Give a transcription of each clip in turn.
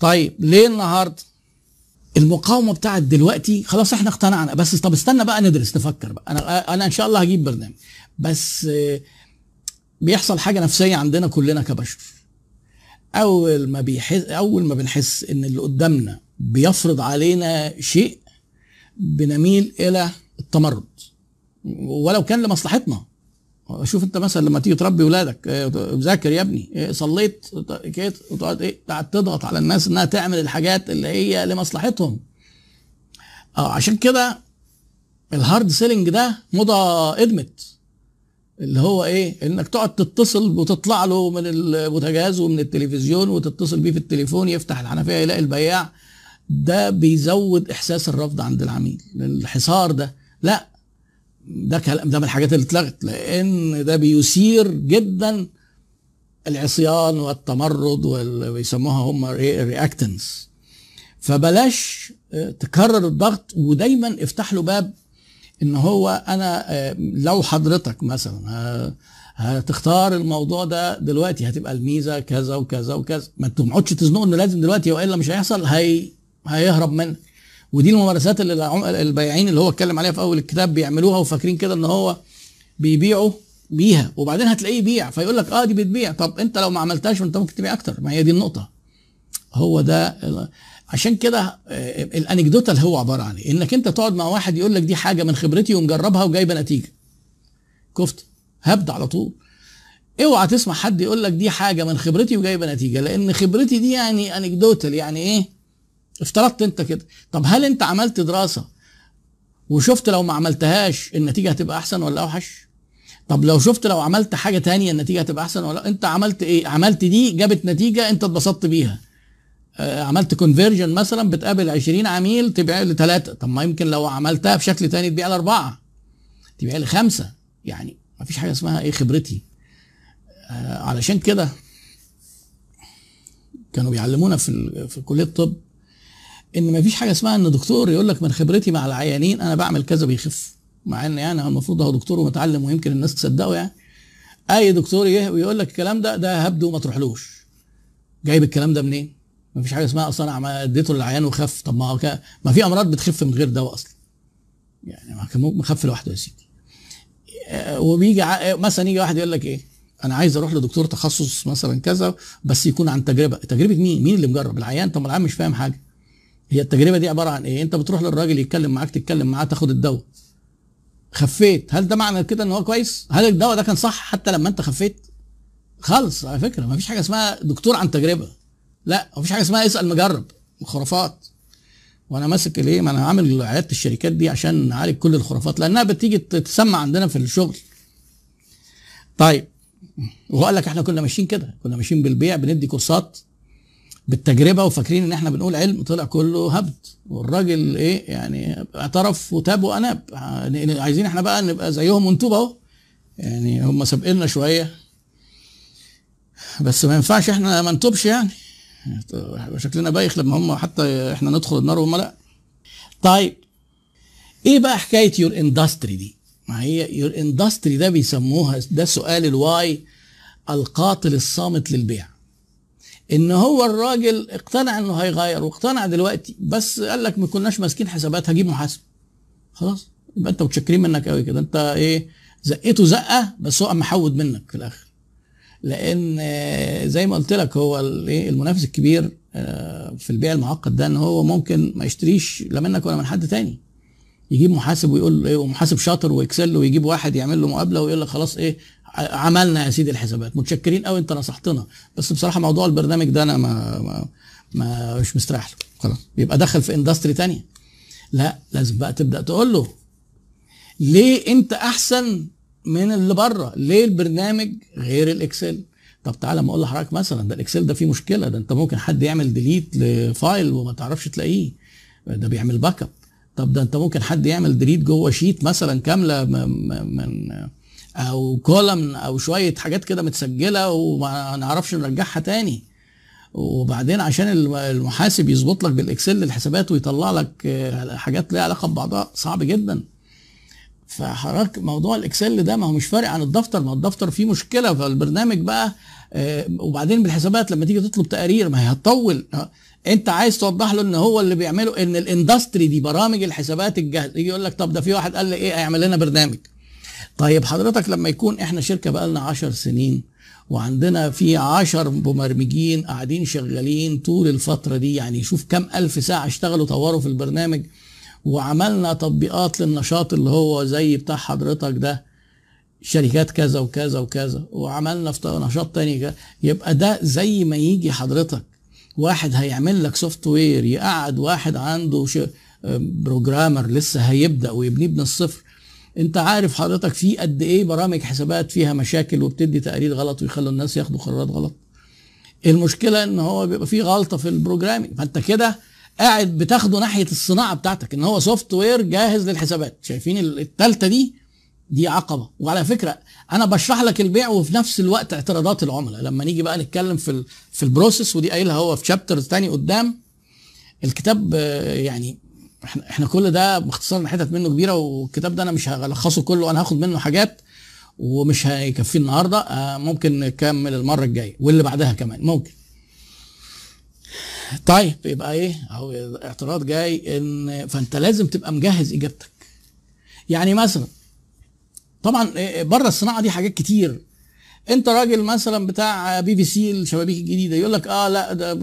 طيب ليه النهارده المقاومة بتاعت دلوقتي؟ خلاص إحنا اقتنعنا. بس طب استنى بقى ندرس نفكر بقى. أنا أنا إن شاء الله هجيب برنامج. بس آه، بيحصل حاجة نفسية عندنا كلنا كبشر. أول ما بيحس أول ما بنحس إن اللي قدامنا بيفرض علينا شيء بنميل إلى التمرد. ولو كان لمصلحتنا. شوف انت مثلا لما تيجي تربي ولادك آه، ذاكر يا ابني آه، صليت كده وتقعد إيه تقعد تضغط على الناس إنها تعمل الحاجات اللي هي لمصلحتهم. آه عشان كده ال hard selling ده موضة قدمت. اللي هو إيه؟ إنك تقعد تتصل وتطلع له من البوتاجاز ومن التلفزيون وتتصل بيه في التليفون يفتح الحنفية يلاقي البياع. ده بيزود إحساس الرفض عند العميل الحصار ده. لا ده كلام ده من الحاجات اللي اتلغت لأن ده بيثير جدا العصيان والتمرد واللي بيسموها هم رياكتنس فبلاش آه، تكرر الضغط ودايما افتح له باب إن هو أنا آه، لو حضرتك مثلا هتختار الموضوع ده دلوقتي هتبقى الميزة كذا وكذا وكذا. ما تقعدش تزنقوا انه لازم دلوقتي وإلا مش هيحصل هي هيهرب منك. ودي الممارسات اللي البياعين اللي هو اتكلم عليها في أول الكتاب بيعملوها وفاكرين كده إن هو بيبيعوا بيها وبعدين هتلاقيه يبيع فيقول لك آه دي بتبيع. طب أنت لو ما عملتهاش انت ممكن تبيع أكتر. ما هي دي النقطة. هو ده عشان كده آه، الانكدوتا اللي هو عبارة عن إيه إنك أنت تقعد مع واحد يقول لك دي حاجة من خبرتي ومجربها وجايبة نتيجة. كفت هبد على طول. اوعى تسمع حد يقول لك دي حاجة من خبرتي وجايبة نتيجة لأن خبرتي دي يعني أنكدوتال يعني إيه؟ افترضت انت كده. طب هل انت عملت دراسة وشفت لو ما عملتهاش النتيجة هتبقى أحسن ولا أوحش؟ طب لو شفت لو عملت حاجة تانية النتيجة هتبقى أحسن ولا أنت عملت إيه؟ عملت دي جابت نتيجة أنت اتبسطت بيها. آه، عملت كونفرجن مثلا بتقابل 20 عميل تبيع لثلاثه طب ما يمكن لو عملتها بشكل تاني تبيع لاربعه تبيع لخمسه يعني ما فيش حاجة اسمها إيه خبرتي. آه، علشان كده كانوا بيعلمونا في في كلية الطب إن ما فيش حاجة اسمها إن دكتور يقول لك من خبرتي مع العيانين أنا بعمل كذا بيخف. مع إن يعني المفروض هو دكتور ومتعلم ويمكن الناس تصدقه يعني. أي دكتور ويقول لك الكلام ده ده هبد وما تروحلوش. جايب الكلام ده منين؟ ما فيش حاجة اسمها أصلا أنا اديته للعيان وخف. طب ما هو ما في أمراض بتخف من غير دواء أصلا. يعني ما كان ممكن خف لوحده يا سيدي. آه، وبيجي ع- مثلا يجي واحد يقول لك إيه؟ أنا عايز أروح لدكتور تخصص مثلا كذا بس يكون عن تجربة. تجربة مين؟ مين اللي مجرب؟ العيان؟ طب العيان مش فاهم حاجة. هي التجربة دي عبارة عن إيه؟ أنت بتروح للراجل يتكلم معاك تتكلم معاه تاخد الدواء. خفيت. هل ده معنى كده إن هو كويس؟ هل الدواء ده كان صح حتى لما أنت خفيت؟ خالص على فكرة. ما فيش حاجة اسمها دكتور عن تجربة. لا ما فيش حاجة اسمها اسأل مجرب. خرافات. وأنا ماسك الإيه؟ ما أنا عامل عيادة الشركات دي عشان نعالج كل الخرافات لأنها بتيجي تتسمع عندنا في الشغل. طيب وقال لك إحنا كنا ماشيين كده. كنا ماشيين بالبيع بندي كورسات. بالتجربة وفاكرين إن إحنا بنقول علم طلع كله هبد. والراجل إيه يعني اعترف وتاب وأناب. عايزين إحنا بقى نبقى زيهم ونتوب أهو. يعني هم سابقنا شوية. بس ما ينفعش إحنا ما نتوبش يعني. شكلنا بايخ لما هم حتى إحنا ندخل النار وهم لأ. طيب إيه بقى حكاية your industry دي؟ ما هي your industry ده بيسموها ده سؤال ال why القاتل الصامت للبيع. إن هو الراجل اقتنع إنه هيغير واقتنع دلوقتي بس قال لك ما كناش ماسكين حسابات هجيب محاسب. خلاص يبقى أنت متشكرين منك قوي كده. أنت إيه زقيته زقة بس هو محود منك في الآخر. لأن زي ما قلت لك هو الايه المنافس الكبير آه، في البيع المعقد ده إن هو ممكن ما يشتريش لا منك ولا من حد تاني. يجيب محاسب ويقول إيه ومحاسب شاطر و Excel ويجيب واحد يعمل له مقابلة ويقول لك خلاص إيه عملنا يا سيدي الحسابات. متشكرين قوي أنت نصحتنا. بس بصراحة موضوع البرنامج ده أنا ما, ما, ما مش مستريح له. خلاص. يبقى دخل في industry تانية. لا لازم بقى تبدأ تقول له ليه أنت أحسن من اللي بره؟ ليه البرنامج غير ال Excel؟ طب تعالى ما أقول لحضرتك مثلا ده ال Excel ده فيه مشكلة ده أنت ممكن حد يعمل delete ل file وما تعرفش تلاقيه. ده بيعمل backup طب ده انت ممكن حد يعمل delete جوه sheet مثلا كاملة من أو column أو شوية حاجات كده متسجلة وما نعرفش نرجعها تاني. وبعدين عشان الم- المحاسب يظبط لك بال Excel الحسابات ويطلع لك آه، حاجات ليها علاقة ببعضها صعب جدا. فحضرتك موضوع ال Excel ده ما هو مش فارق عن الدفتر ما الدفتر فيه مشكلة فالبرنامج بقى آه، وبعدين بالحسابات لما تيجي تطلب تقارير ما هي هتطول. انت عايز توضح له ان هو اللي بيعمله ان الاندستري دي برامج الحسابات الجاهزة. يجي يقول لك طب ده في واحد قال لي إيه هيعمل لنا برنامج. طيب حضرتك لما يكون إحنا شركة بقى لنا 10 سنين وعندنا في 10 مبرمجين قاعدين شغالين طول الفترة دي يعني شوف كم ألف ساعة اشتغلوا طوروا في البرنامج وعملنا تطبيقات للنشاط اللي هو زي بتاع حضرتك ده شركات كذا وكذا وكذا وعملنا في نشاط تاني كذا يبقى ده زي ما يجي حضرتك. واحد هيعمل لك software يقعد واحد عنده. programmer لسه هيبدأ ويبنيه من الصفر. انت عارف حضرتك في قد إيه برامج حسابات فيها مشاكل وبتدي تقارير غلط ويخلوا الناس ياخدوا قرارات غلط. المشكلة إن هو بيبقى فيه غلطة في ال programming فأنت كده قاعد بتاخده ناحية الصناعة بتاعتك إن هو software جاهز للحسابات. شايفين الثالثه دي؟ دي عقبة. وعلى فكرة أنا بشرح لك البيع وفي نفس الوقت اعتراضات العملاء. لما نيجي بقى نتكلم في في البروسيس ودي قايلها هو في شابترز تاني قدام الكتاب آه، يعني إحنا إحنا كل ده باختصار حتت منه كبيرة والكتاب ده أنا مش هلخصه كله أنا هاخد منه حاجات ومش هيكفي النهارده آه، ممكن نكمل المرة الجاية واللي بعدها كمان ممكن. طيب يبقى إيه؟ أهو اعتراض جاي ان فأنت لازم تبقى مجهز إجابتك. يعني مثلا طبعا إيه، بره الصناعة دي حاجات كتير. انت راجل مثلا بتاع PVC الشبابيك الجديدة يقول لك آه لا ده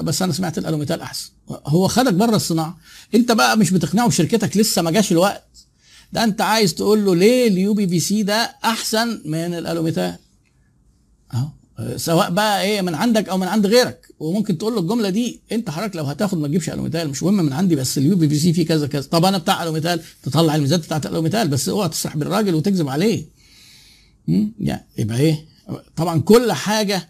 بس أنا سمعت الألوميتال أحسن. هو خدك بره الصناعة. انت بقى مش بتقنعه بشركتك لسه ما جاش الوقت. ده انت عايز تقول له ليه ال UPVC ده أحسن من الألوميتال؟ أهو. سواء بقى إيه من عندك أو من عند غيرك. وممكن تقول له الجملة دي أنت حضرتك لو هتاخد ما تجيبش ألوميتال مش مهم من عندي بس ال UPVC فيه كذا كذا. طب أنا بتاع ألوميتال تطلع الميزات بتاعت ألوميتال بس اوعى تسرح بالراجل وتكذب عليه. يعني يبقى إيه؟ طبعا كل حاجة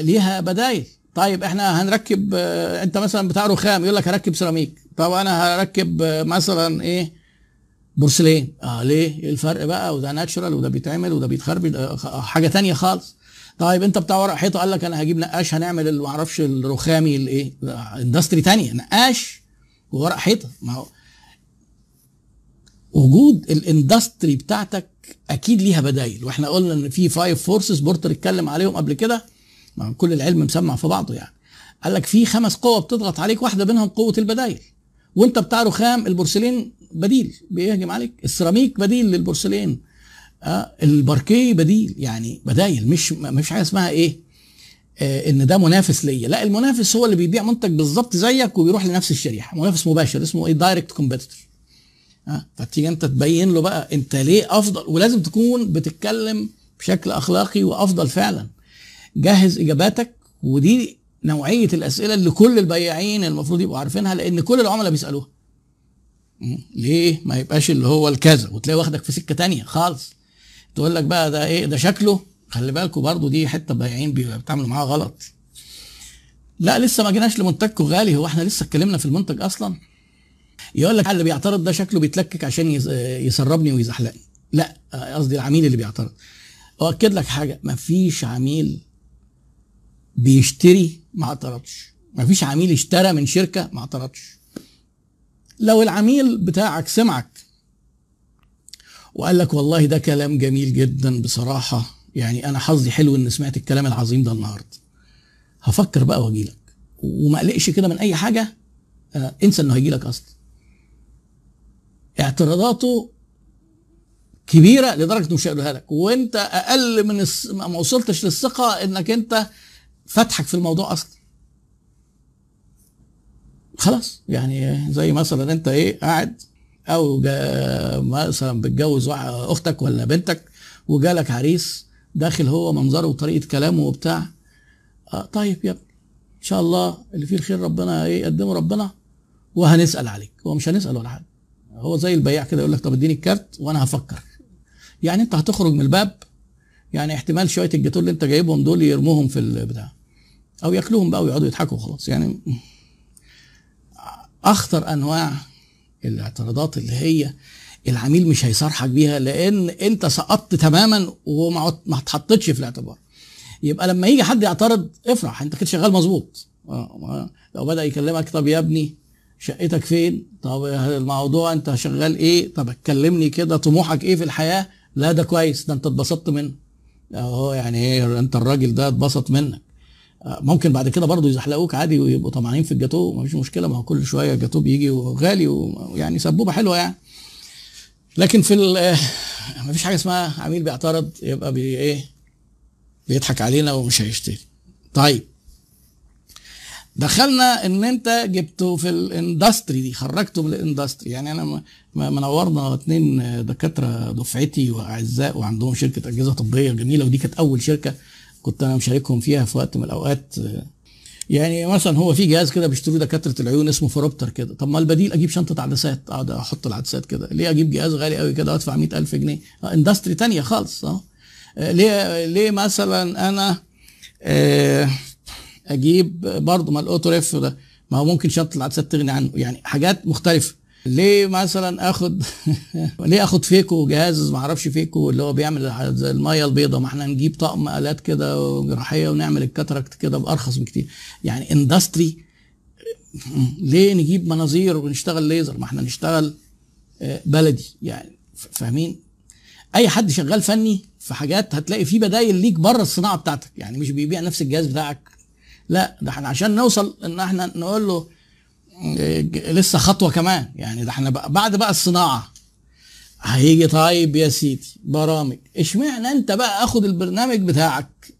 ليها بدايل. طيب إحنا هنركب أنت مثلا بتاع رخام يقول لك هركب سيراميك. طب أنا هركب مثلا إيه؟ بورسلين. آه ليه؟ إيه الفرق بقى؟ وده natural وده بيتعمل وده بيتخرب حاجة تانية خالص. طيب انت بتاع ورق حيطة قال لك أنا هجيب نقاش هنعمل ما أعرفش الرخامي الايه industry تانية. نقاش وورق حيطة. ما هو وجود ال industry بتاعتك أكيد ليها بدايل. وإحنا قلنا إن في five forces Porter اتكلم عليهم قبل كده. كل العلم مسمع في بعضه يعني. قال لك في خمس قوى بتضغط عليك واحدة منهم قوة البدايل. وأنت بتاع رخام البورسلين بديل بيهجم عليك. السيراميك بديل للبورسلين. الباركيه بديل يعني بدايل مش مش حاجة اسمها إيه آه إن ده منافس ليا. لا المنافس هو اللي بيبيع منتج بالظبط زيك وبيروح لنفس الشريحة منافس مباشر اسمه إيه direct competitor آه فتيجي أنت تبين له بقى أنت ليه أفضل ولازم تكون بتتكلم بشكل أخلاقي وأفضل فعلا. جهز إجاباتك ودي نوعية الأسئلة اللي كل البياعين المفروض يبقوا عارفينها لأن كل العملاء بيسألوها. ليه؟ ما يبقاش اللي هو الكذا وتلاقي واخدك في سكة تانية خالص. تقول لك بقى ده إيه؟ ده شكله. خلي بالكوا برضو دي حتة بياعين بيتعاملوا معاها غلط. لا لسه ما جيناش لمنتجكم غالي. هو إحنا لسه اتكلمنا في المنتج أصلا. يقول لك اللي بيعترض ده شكله بيتلكك عشان يسربني ويزحلقني. لا قصدي العميل اللي بيعترض. أؤكد لك حاجة مفيش عميل بيشتري ما اعترضش. مفيش عميل اشترى من شركة ما اعترضش. لو العميل بتاعك سمعك وقال لك والله ده كلام جميل جدا بصراحة. يعني أنا حظي حلو إن سمعت الكلام العظيم ده النهاردة. هفكر بقى واجي لك وما أقلقش كده من أي حاجة. آه انسى إنه هيجي لك أصلا. اعتراضاته كبيرة لدرجة إنه مش هيقولها لك. وأنت أقل من الس... ما وصلتش للثقة إنك أنت فتحك في الموضوع أصلا. خلاص. يعني زي مثلا أنت إيه قاعد أو مثلا بتجوز أختك ولا بنتك وجالك عريس داخل هو منظره وطريقة كلامه وبتاع. آه طيب يا ابني إن شاء الله اللي فيه الخير ربنا إيه يقدمه ربنا وهنسأل عليك. هو مش هنسأل ولا حاجة. هو زي البياع كده يقول لك طب اديني الكارت وأنا هفكر. يعني أنت هتخرج من الباب يعني احتمال شوية الجاتوه اللي أنت جايبهم دول يرموهم في البتاع. أو ياكلوهم بقى ويقعدوا يضحكوا خلاص يعني أخطر أنواع الاعتراضات اللي هي العميل مش هيصارحك بيها لأن أنت سقطت تماما وما ما اتحطتش في الاعتبار. يبقى لما يجي حد يعترض افرح أنت كده شغال مظبوط. لو بدأ يكلمك طب يا ابني شقتك فين؟ طب الموضوع أنت شغال إيه؟ طب اتكلمني كده طموحك إيه في الحياة؟ لا ده كويس ده أنت اتبسطت منه. أهو يعني إيه أنت الراجل ده اتبسط منك. آه، ممكن بعد كده برضه يزحلقوك عادي ويبقوا طمعانين في الجاتو مفيش مشكلة. ما هو كل شوية الجاتو بيجي وغالي ويعني سبوبة حلوة يعني. لكن في ال- مفيش حاجة اسمها عميل بيعترض يبقى بي إيه بيضحك علينا ومش هيشتري. طيب. دخلنا ان انت جبته في ال industry دي خرجته من ال industry. يعني انا منورنا اتنين دكاترة دفعتي وأعزاء وعندهم شركة أجهزة طبية جميلة ودي كانت أول شركة كنت أنا مشاركهم فيها في وقت من الأوقات. يعني مثلا هو في جهاز كده بيشتروه دكاترة العيون اسمه phoropter كده. طب ما البديل أجيب شنطة عدسات أقعد أحط العدسات كده. ليه أجيب جهاز غالي قوي كده وأدفع 100000 جنيه؟ آه، industry تانية خالص آه. آه، ليه ليه مثلا أنا آه، أجيب برضه ما ال auto ref ده؟ ما هو ممكن شنطة العدسات تغني عنه. يعني حاجات مختلفة. ليه مثلا اخد ليه آخد phaco جهاز ما أعرفش phaco اللي هو بيعمل زي المية البيضاء؟ ما إحنا نجيب طقم آلات كده جراحية ونعمل ال cataract كده بأرخص بكتير. يعني industry ليه نجيب مناظير ونشتغل ليزر؟ ما إحنا نشتغل آه، بلدي يعني. فاهمين؟ أي حد شغال فني في حاجات هتلاقي في بدايل ليك بره الصناعة بتاعتك. يعني مش بيبيع نفس الجهاز بتاعك. لا ده إحنا عشان نوصل إن إحنا نقول له لسه خطوة كمان. يعني ده إحنا بعد بقى الصناعة. هيجي طيب يا سيدي برامج. اشمعنى انت بقى اخد البرنامج بتاعك